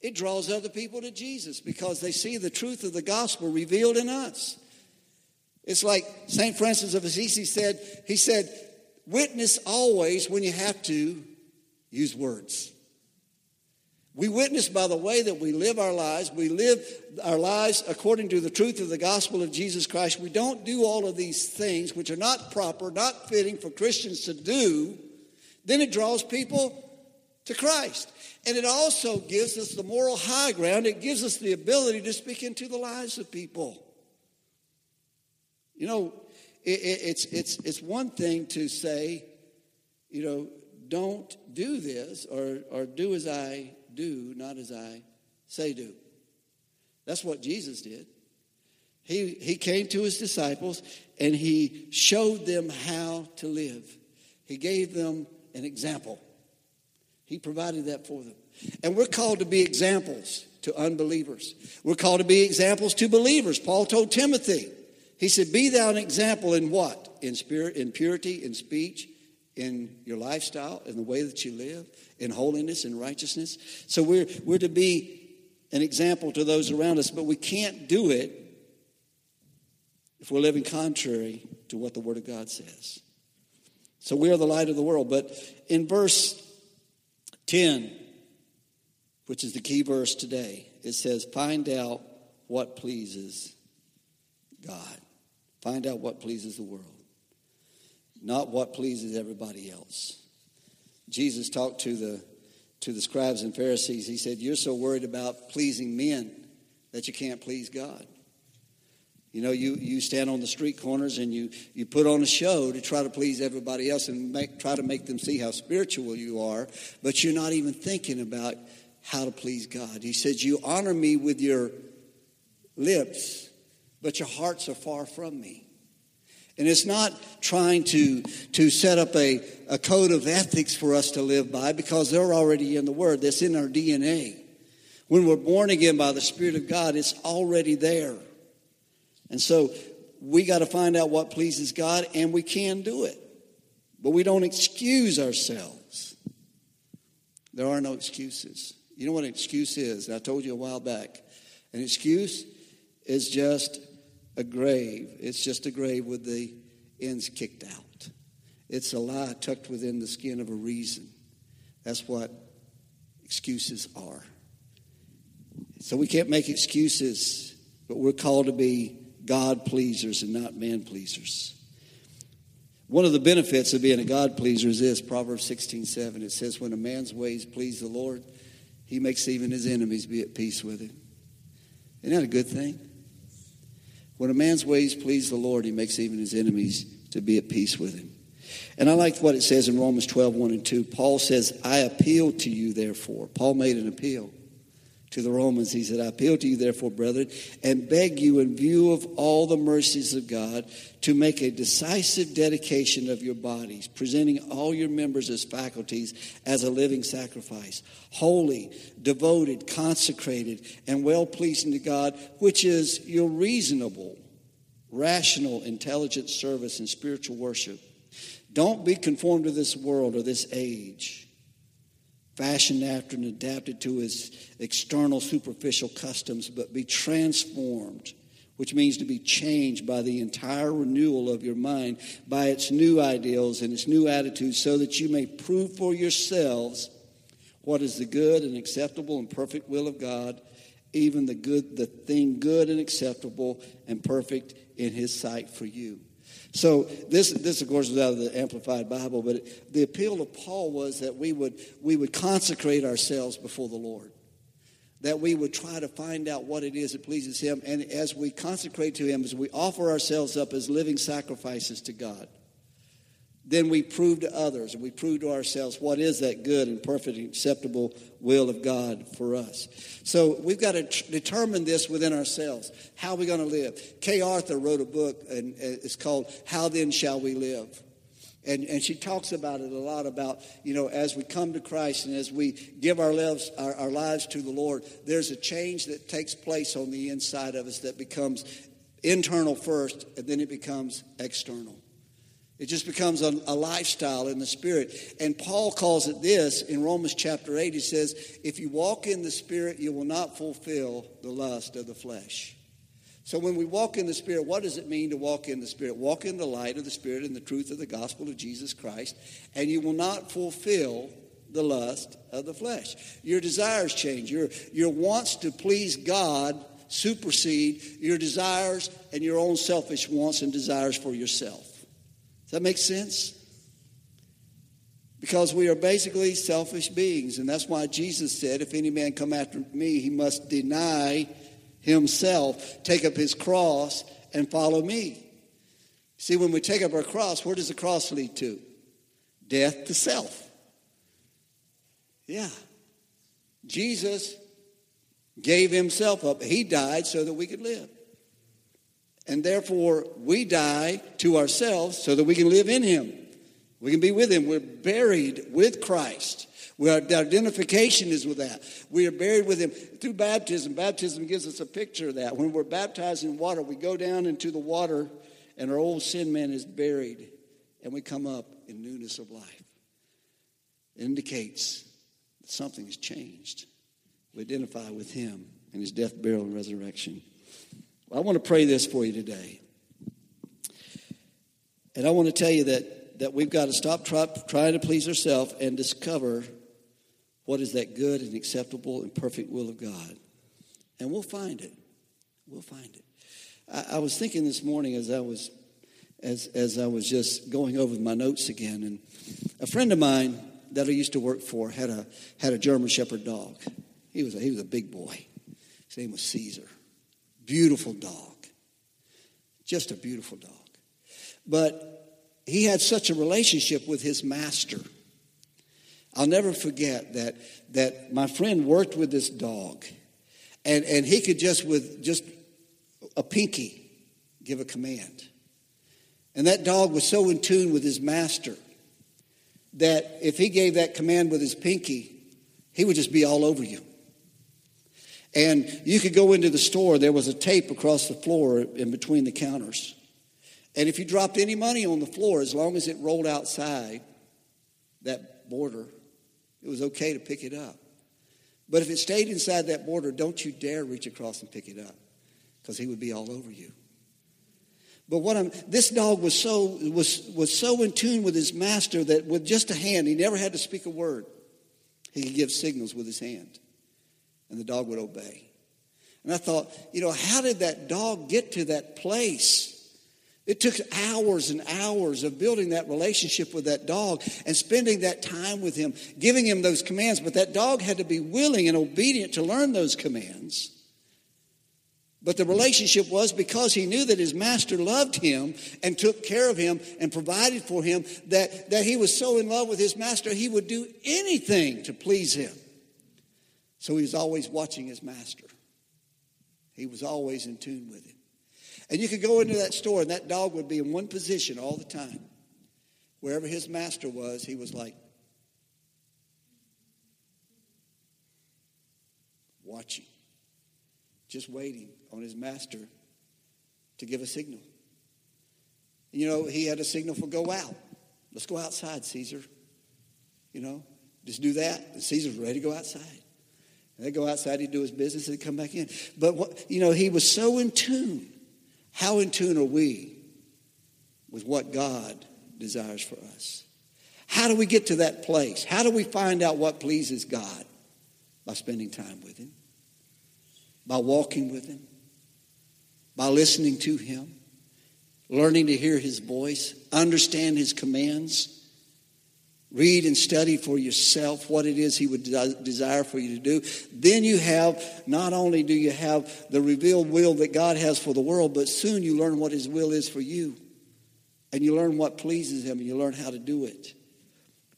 it draws other people to Jesus because they see the truth of the gospel revealed in us. It's like St. Francis of Assisi said, he said, witness always when you have to use words. We witness by the way that we live our lives. We live our lives according to the truth of the gospel of Jesus Christ. We don't do all of these things which are not proper, not fitting for Christians to do. Then it draws people to Christ. And it also gives us the moral high ground. It gives us the ability to speak into the lives of people. You know, it, it, it's, it's, it's one thing to say, you know, don't do this or, or do as I do, not as I say do. That's what Jesus did. He, he came to his disciples and he showed them how to live. He gave them an example. He provided that for them. And we're called to be examples to unbelievers. We're called to be examples to believers. Paul told Timothy, he said, Be thou an example in what? In spirit, in purity, in speech, in your lifestyle, in the way that you live, in holiness and righteousness. So we're, we're to be an example to those around us, but we can't do it if we're living contrary to what the Word of God says. So we are the light of the world. But in verse 10, which is the key verse today, it says, Find out what pleases God. Find out what pleases the world, not what pleases everybody else. Jesus talked to the to the scribes and Pharisees, he said, You're so worried about pleasing men that you can't please God. You know, you, you stand on the street corners and you, you put on a show to try to please everybody else and make, try to make them see how spiritual you are, but you're not even thinking about how to please God. He says, You honor me with your lips, but your hearts are far from me. And it's not trying to, to set up a, a code of ethics for us to live by because they're already in the Word. That's in our DNA. When we're born again by the Spirit of God, it's already there. And so we got to find out what pleases God, and we can do it. But we don't excuse ourselves. There are no excuses. You know what an excuse is? I told you a while back. An excuse is just a grave. It's just a grave with the ends kicked out. It's a lie tucked within the skin of a reason. That's what excuses are. So we can't make excuses, but we're called to be God pleasers and not man pleasers. One of the benefits of being a God pleaser is this Proverbs 16 7. It says, When a man's ways please the Lord, he makes even his enemies be at peace with him. Isn't that a good thing? When a man's ways please the Lord, he makes even his enemies to be at peace with him. And I like what it says in Romans 12 1 and 2. Paul says, I appeal to you, therefore. Paul made an appeal to the Romans, he said, I appeal to you, therefore, brethren, and beg you, in view of all the mercies of God, to make a decisive dedication of your bodies, presenting all your members as faculties as a living sacrifice, holy, devoted, consecrated, and well pleasing to God, which is your reasonable, rational, intelligent service and spiritual worship. Don't be conformed to this world or this age fashioned after and adapted to his external superficial customs, but be transformed, which means to be changed by the entire renewal of your mind, by its new ideals and its new attitudes, so that you may prove for yourselves what is the good and acceptable and perfect will of God, even the good, the thing good and acceptable and perfect in his sight for you. So this, this of course, was out of the Amplified Bible, but it, the appeal of Paul was that we would, we would consecrate ourselves before the Lord, that we would try to find out what it is that pleases Him, and as we consecrate to Him, as we offer ourselves up as living sacrifices to God, then we prove to others and we prove to ourselves what is that good and perfect and acceptable will of God for us. So we've got to determine this within ourselves. How are we going to live? Kay Arthur wrote a book and it's called How Then Shall We Live? And, and she talks about it a lot about, you know, as we come to Christ and as we give our lives, our, our lives to the Lord, there's a change that takes place on the inside of us that becomes internal first and then it becomes external. It just becomes a, a, lifestyle in the Spirit. And Paul calls it this in Romans chapter 8. He says, If you walk in the Spirit, you will not fulfill the lust of the flesh. So when we walk in the Spirit, what does it mean to walk in the Spirit? Walk in the light of the Spirit and the truth of the gospel of Jesus Christ, and you will not fulfill the lust of the flesh. Your desires change. Your, your wants to please God supersede your desires and your own selfish wants and desires for yourself. Does that make sense? Because we are basically selfish beings, and that's why Jesus said, If any man come after me, he must deny himself, take up his cross, and follow me. See, when we take up our cross, where does the cross lead to? Death to self. Yeah. Jesus gave himself up. He died so that we could live. And therefore, we die to ourselves so that we can live in Him. We can be with Him. We're buried with Christ. We are, our identification is with that. We are buried with Him through baptism. Baptism gives us a picture of that. When we're baptized in water, we go down into the water, and our old sin man is buried, and we come up in newness of life. It indicates that something has changed. We identify with Him in His death, burial, and resurrection. I want to pray this for you today. And I want to tell you that, that we've got to stop try, trying to please ourselves and discover what is that good and acceptable and perfect will of God. And we'll find it. We'll find it. I, I was thinking this morning as I was as, as I was just going over my notes again, and a friend of mine that I used to work for had a, had a German Shepherd dog. He was a, he was a big boy. His name was Caesar. Beautiful dog. Just a beautiful dog. But he had such a relationship with his master. I'll never forget that, that my friend worked with this dog, and, and he could just, with just a pinky, give a command. And that dog was so in tune with his master that if he gave that command with his pinky, he would just be all over you. And you could go into the store, there was a tape across the floor in between the counters. And if you dropped any money on the floor, as long as it rolled outside that border, it was okay to pick it up. But if it stayed inside that border, don't you dare reach across and pick it up because he would be all over you. But what I'm, this dog was so, was, was so in tune with his master that with just a hand, he never had to speak a word. He could give signals with his hand, and the dog would obey. And I thought, you know, how did that dog get to that place? It took hours and hours of building that relationship with that dog and spending that time with him, giving him those commands. But that dog had to be willing and obedient to learn those commands. But the relationship was because he knew that his master loved him and took care of him and provided for him that, that he was so in love with his master he would do anything to please him. So he was always watching his master. He was always in tune with him. And you could go into that store and that dog would be in one position all the time. Wherever his master was, he was like watching, just waiting on his master to give a signal. You know, he had a signal for go out. Let's go outside, Caesar. You know, just do that. And Caesar's ready to go outside. And they go outside, he'd do his business, and come back in. But, what, you know, he was so in tune. How in tune are we with what God desires for us? How do we get to that place? How do we find out what pleases God? By spending time with Him, by walking with Him, by listening to Him, learning to hear His voice, understand His commands. Read and study for yourself what it is He would desire for you to do. Then you have, not only do you have the revealed will that God has for the world, but soon you learn what His will is for you. And you learn what pleases Him and you learn how to do it.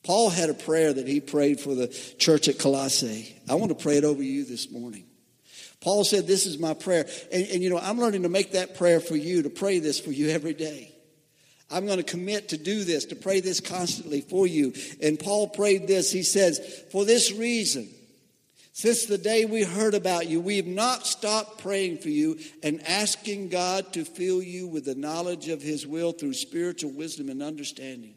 Paul had a prayer that he prayed for the church at Colossae. I want to pray it over you this morning. Paul said, This is my prayer. And, and, you know, I'm learning to make that prayer for you, to pray this for you every day. I'm going to commit to do this, to pray this constantly for you. And Paul prayed this. He says, For this reason, since the day we heard about you, we have not stopped praying for you and asking God to fill you with the knowledge of his will through spiritual wisdom and understanding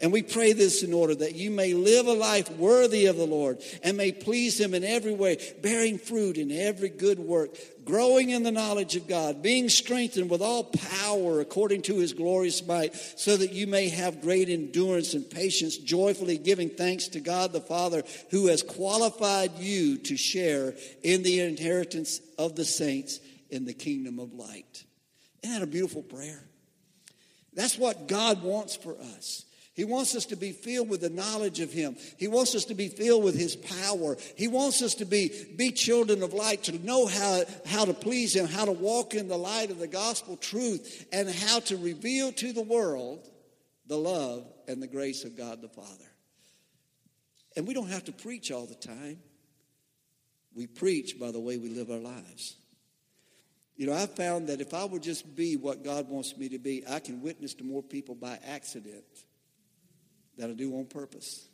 and we pray this in order that you may live a life worthy of the Lord and may please Him in every way, bearing fruit in every good work, growing in the knowledge of God, being strengthened with all power according to His glorious might, so that you may have great endurance and patience, joyfully giving thanks to God the Father who has qualified you to share in the inheritance of the saints in the kingdom of light. Isn't that a beautiful prayer? That's what God wants for us. He wants us to be filled with the knowledge of Him. He wants us to be filled with His power. He wants us to be, be children of light, to know how, how to please Him, how to walk in the light of the gospel truth, and how to reveal to the world the love and the grace of God the Father. And we don't have to preach all the time. We preach by the way we live our lives. You know, I've found that if I would just be what God wants me to be, I can witness to more people by accident that I do on purpose.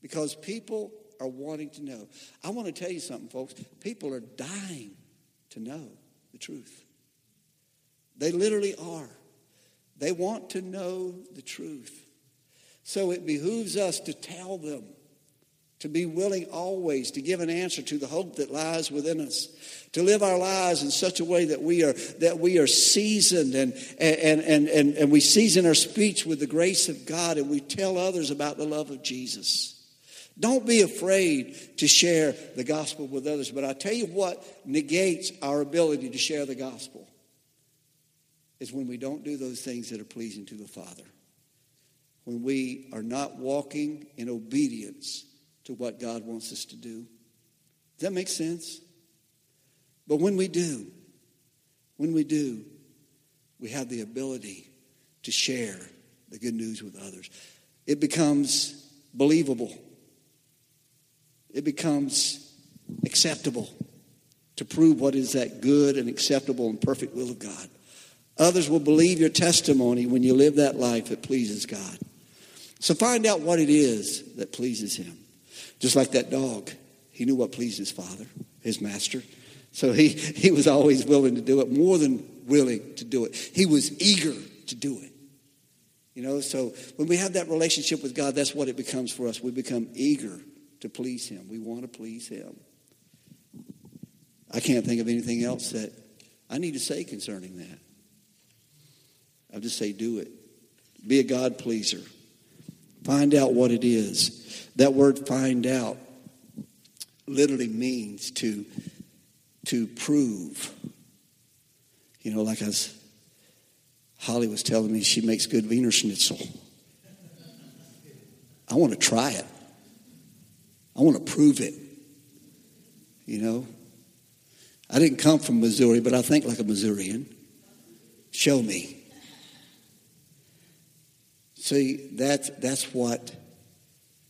Because people are wanting to know. I want to tell you something, folks. People are dying to know the truth. They literally are. They want to know the truth. So it behooves us to tell them to be willing always to give an answer to the hope that lies within us to live our lives in such a way that we are that we are seasoned and and and and, and we season our speech with the grace of god and we tell others about the love of jesus. Don't be afraid to share the gospel with others but i tell you what negates our ability to share the gospel is when we don't do those things that are pleasing to the father. When we are not walking in obedience to what God wants us to do. Does that make sense? But when we do, when we do, we have the ability to share the good news with others. It becomes believable. It becomes acceptable to prove what is that good and acceptable and perfect will of God. Others will believe your testimony when you live that life that pleases God. So find out what it is that pleases Him. Just like that dog, he knew what pleased his father, his master. So he, he was always willing to do it, more than willing to do it. He was eager to do it. You know, so when we have that relationship with God, that's what it becomes for us. We become eager to please Him. We want to please Him. I can't think of anything else that I need to say concerning that. I'll just say, do it. Be a God pleaser. Find out what it is. That word find out literally means to, to prove. You know, like as Holly was telling me, she makes good Wiener Schnitzel. I want to try it. I want to prove it. You know, I didn't come from Missouri, but I think like a Missourian. Show me. See, that's, that's what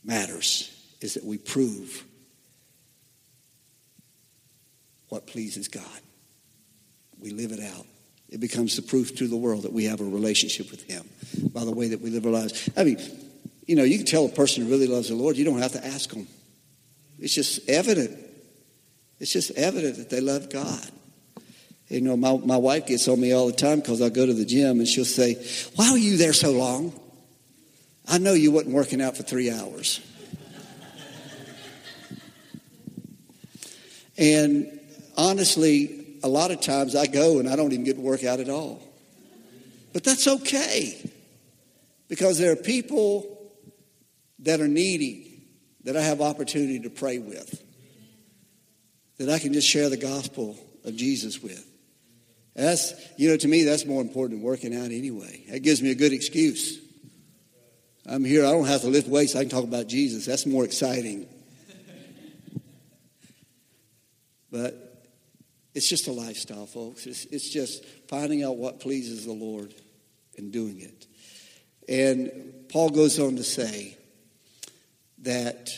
matters, is that we prove what pleases God. We live it out. It becomes the proof to the world that we have a relationship with Him by the way that we live our lives. I mean, you know, you can tell a person who really loves the Lord, you don't have to ask them. It's just evident. It's just evident that they love God. You know, my, my wife gets on me all the time because I go to the gym and she'll say, Why were you there so long? I know you wasn't working out for three hours. and honestly, a lot of times I go and I don't even get to work out at all. But that's okay because there are people that are needy that I have opportunity to pray with, that I can just share the gospel of Jesus with. That's, you know, to me, that's more important than working out anyway. That gives me a good excuse. I'm here, I don't have to lift weights, I can talk about Jesus. That's more exciting. But it's just a lifestyle, folks. It's, it's just finding out what pleases the Lord and doing it. And Paul goes on to say that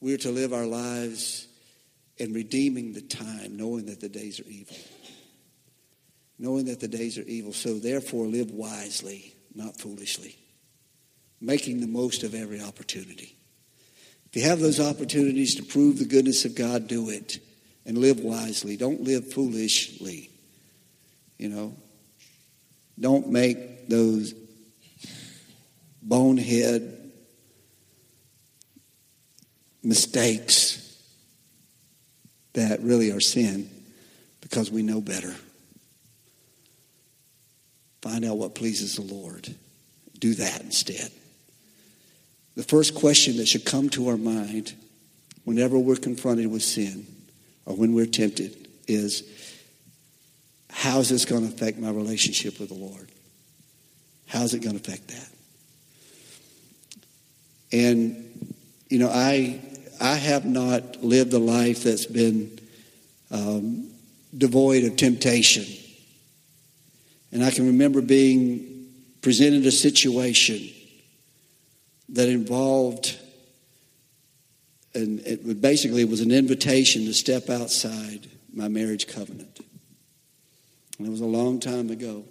we're to live our lives in redeeming the time, knowing that the days are evil. Knowing that the days are evil. So therefore, live wisely, not foolishly, making the most of every opportunity. If you have those opportunities to prove the goodness of God, do it and live wisely. Don't live foolishly. You know, don't make those bonehead mistakes that really are sin because we know better. Find out what pleases the Lord. Do that instead. The first question that should come to our mind whenever we're confronted with sin or when we're tempted is how is this going to affect my relationship with the Lord? How is it going to affect that? And, you know, I, I have not lived a life that's been um, devoid of temptation. And I can remember being presented a situation that involved and it basically was an invitation to step outside my marriage covenant. And it was a long time ago.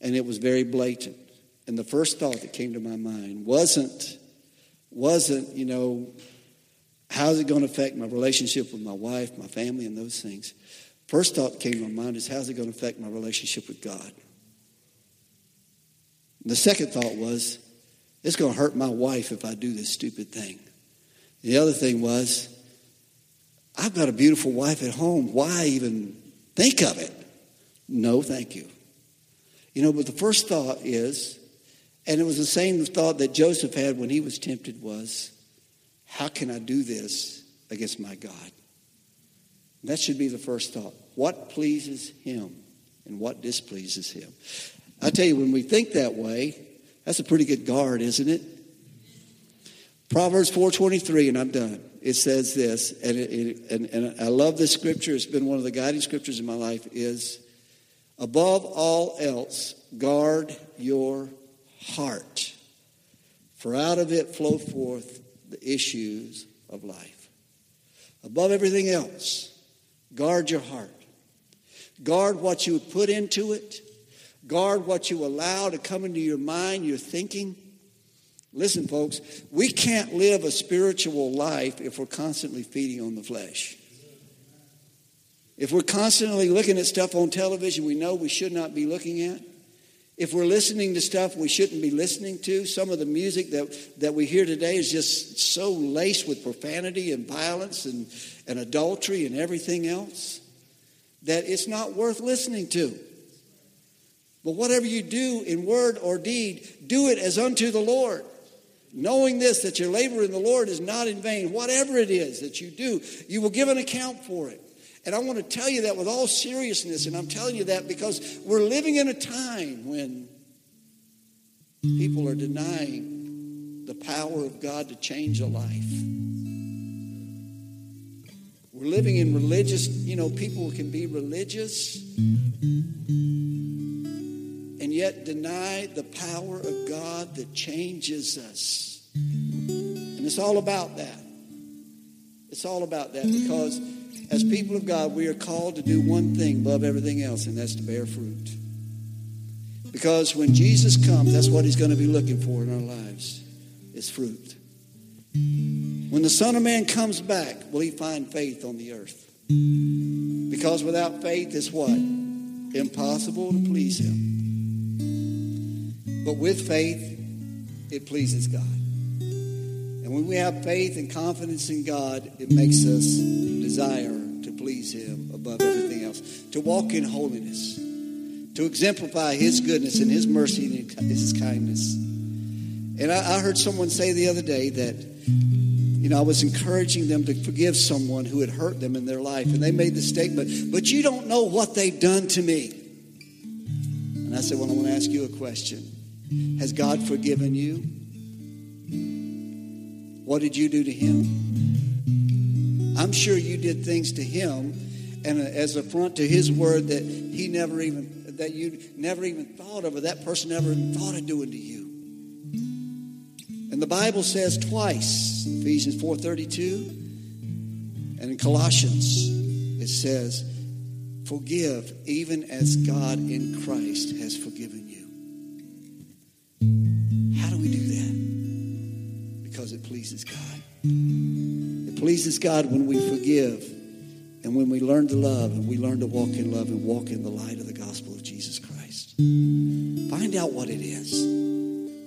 And it was very blatant. And the first thought that came to my mind wasn't, wasn't, you know, how's it going to affect my relationship with my wife, my family, and those things? First thought that came to my mind is how's it going to affect my relationship with God? And the second thought was, it's going to hurt my wife if I do this stupid thing. The other thing was, I've got a beautiful wife at home. Why even think of it? No, thank you. You know, but the first thought is, and it was the same thought that Joseph had when he was tempted was, how can I do this against my God? That should be the first thought. What pleases him and what displeases him? I tell you, when we think that way, That's a pretty good guard, isn't it? Proverbs 4:23, and I'm done. It says this, and, it, and, and I love this scripture. It's been one of the guiding scriptures in my life. Is above all else, guard your heart, for out of it flow forth the issues of life. Above everything else, guard your heart. Guard what you put into it. Guard what you allow to come into your mind, your thinking. Listen, folks, we can't live a spiritual life if we're constantly feeding on the flesh. If we're constantly looking at stuff on television we know we should not be looking at, if we're listening to stuff we shouldn't be listening to, some of the music that, that we hear today is just so laced with profanity and violence and, and adultery and everything else that it's not worth listening to. But whatever you do in word or deed, do it as unto the Lord. Knowing this, that your labor in the Lord is not in vain. Whatever it is that you do, you will give an account for it. And I want to tell you that with all seriousness, and I'm telling you that because we're living in a time when people are denying the power of God to change a life. We're living in religious, you know, people can be religious yet deny the power of God that changes us. And it's all about that. It's all about that because as people of God, we are called to do one thing above everything else, and that's to bear fruit. Because when Jesus comes, that's what he's going to be looking for in our lives is fruit. When the Son of Man comes back, will he find faith on the earth? Because without faith, it's what? Impossible to please him. But with faith, it pleases God. And when we have faith and confidence in God, it makes us desire to please Him above everything else, to walk in holiness, to exemplify His goodness and His mercy and His kindness. And I, I heard someone say the other day that, you know, I was encouraging them to forgive someone who had hurt them in their life. And they made the statement, but you don't know what they've done to me. And I said, well, I want to ask you a question. Has God forgiven you? What did you do to him? I'm sure you did things to him and as a front to his word that he never even that you never even thought of or that person never thought of doing to you. And the Bible says twice, Ephesians 4:32 and in Colossians it says forgive even as God in Christ has forgiven. How do we do that? because it pleases God. It pleases God when we forgive and when we learn to love and we learn to walk in love and walk in the light of the gospel of Jesus Christ. Find out what it is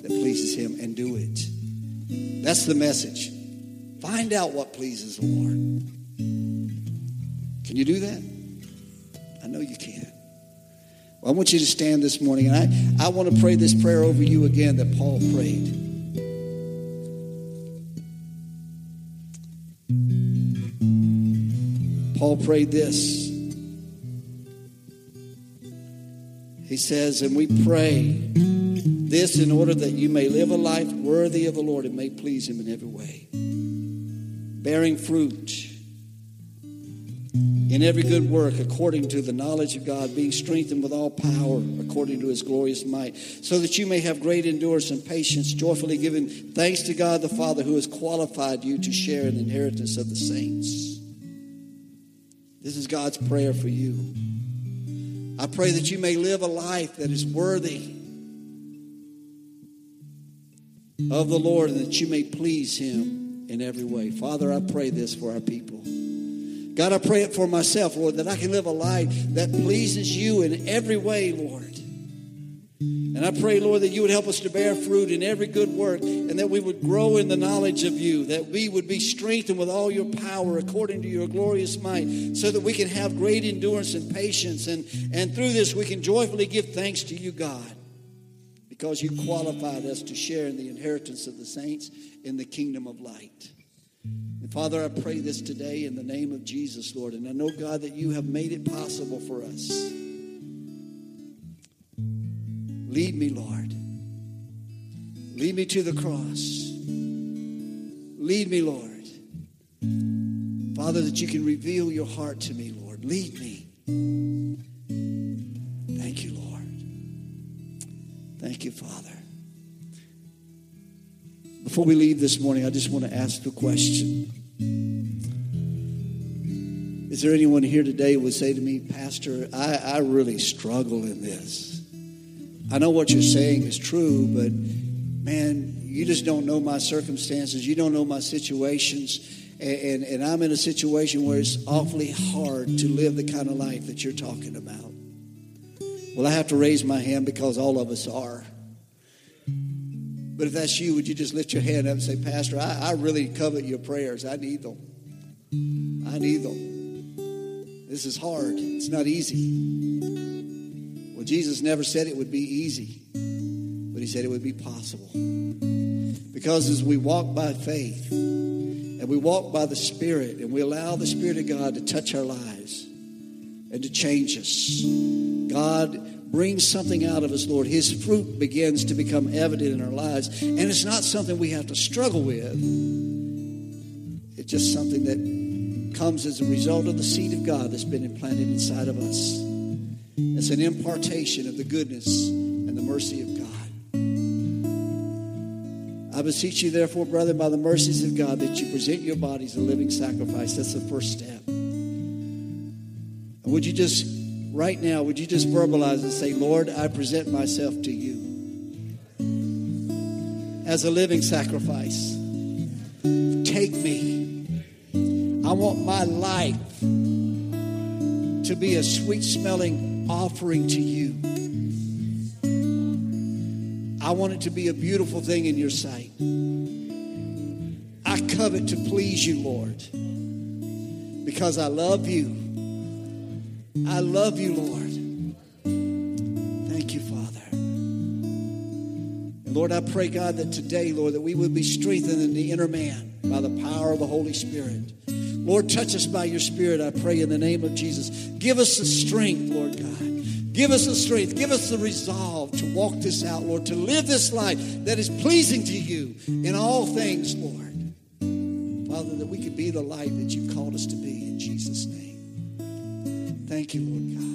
that pleases Him and do it. That's the message. Find out what pleases the Lord. Can you do that? I know you can. Well, I want you to stand this morning, and I, I want to pray this prayer over you again that Paul prayed. Paul prayed this. He says, and we pray this in order that you may live a life worthy of the Lord and may please Him in every way, bearing fruit in every good work according to the knowledge of God, being strengthened with all power according to his glorious might, so that you may have great endurance and patience, joyfully giving thanks to God the Father who has qualified you to share in the inheritance of the saints. This is God's prayer for you. I pray that you may live a life that is worthy of the Lord and that you may please him in every way. Father, I pray this for our people. God, I pray it for myself, Lord, that I can live a life that pleases you in every way, Lord. And I pray, Lord, that you would help us to bear fruit in every good work and that we would grow in the knowledge of you, that we would be strengthened with all your power according to your glorious might, so that we can have great endurance and patience. And, and through this, we can joyfully give thanks to you, God, because you qualified us to share in the inheritance of the saints in the kingdom of light. And Father, I pray this today in the name of Jesus, Lord. And I know, God, that you have made it possible for us. Lead me, Lord. Lead me to the cross. Lead me, Lord. Father, that you can reveal your heart to me, Lord. Lead me. Thank you, Lord. Thank you, Father. Before we leave this morning, I just want to ask the question. Is there anyone here today who would say to me, Pastor, I, I really struggle in this? I know what you're saying is true, but man, you just don't know my circumstances. You don't know my situations. And, and, and, I'm in a situation where it's awfully hard to live the kind of life that you're talking about. Well, I have to raise my hand because all of us are. But if that's you, would you just lift your hand up and say, Pastor, I, I really covet your prayers. I need them. I need them. This is hard. It's not easy. Well, Jesus never said it would be easy, but he said it would be possible. Because as we walk by faith and we walk by the Spirit and we allow the Spirit of God to touch our lives and to change us, God brings something out of us, Lord. His fruit begins to become evident in our lives. And it's not something we have to struggle with, it's just something that comes as a result of the seed of God that's been implanted inside of us. It's an impartation of the goodness and the mercy of God. I beseech you, therefore, brother, by the mercies of God, that you present your bodies a living sacrifice. That's the first step. And would you just right now, would you just verbalize and say, Lord, I present myself to you as a living sacrifice? Take me. I want my life to be a sweet smelling offering to you. I want it to be a beautiful thing in your sight. I covet to please you, Lord, because I love you I love you, Lord. Thank you, Father. Lord, I pray, God, that today, Lord, that we would be strengthened in the inner man by the power of the Holy Spirit. Lord, touch us by your Spirit, I pray, in the name of Jesus. Give us the strength, Lord God. Give us the strength. Give us the resolve to walk this out, Lord, to live this life that is pleasing to you in all things, Lord. Father, that we could be the light that you called us to be in Jesus' name. Thank you, Lord God.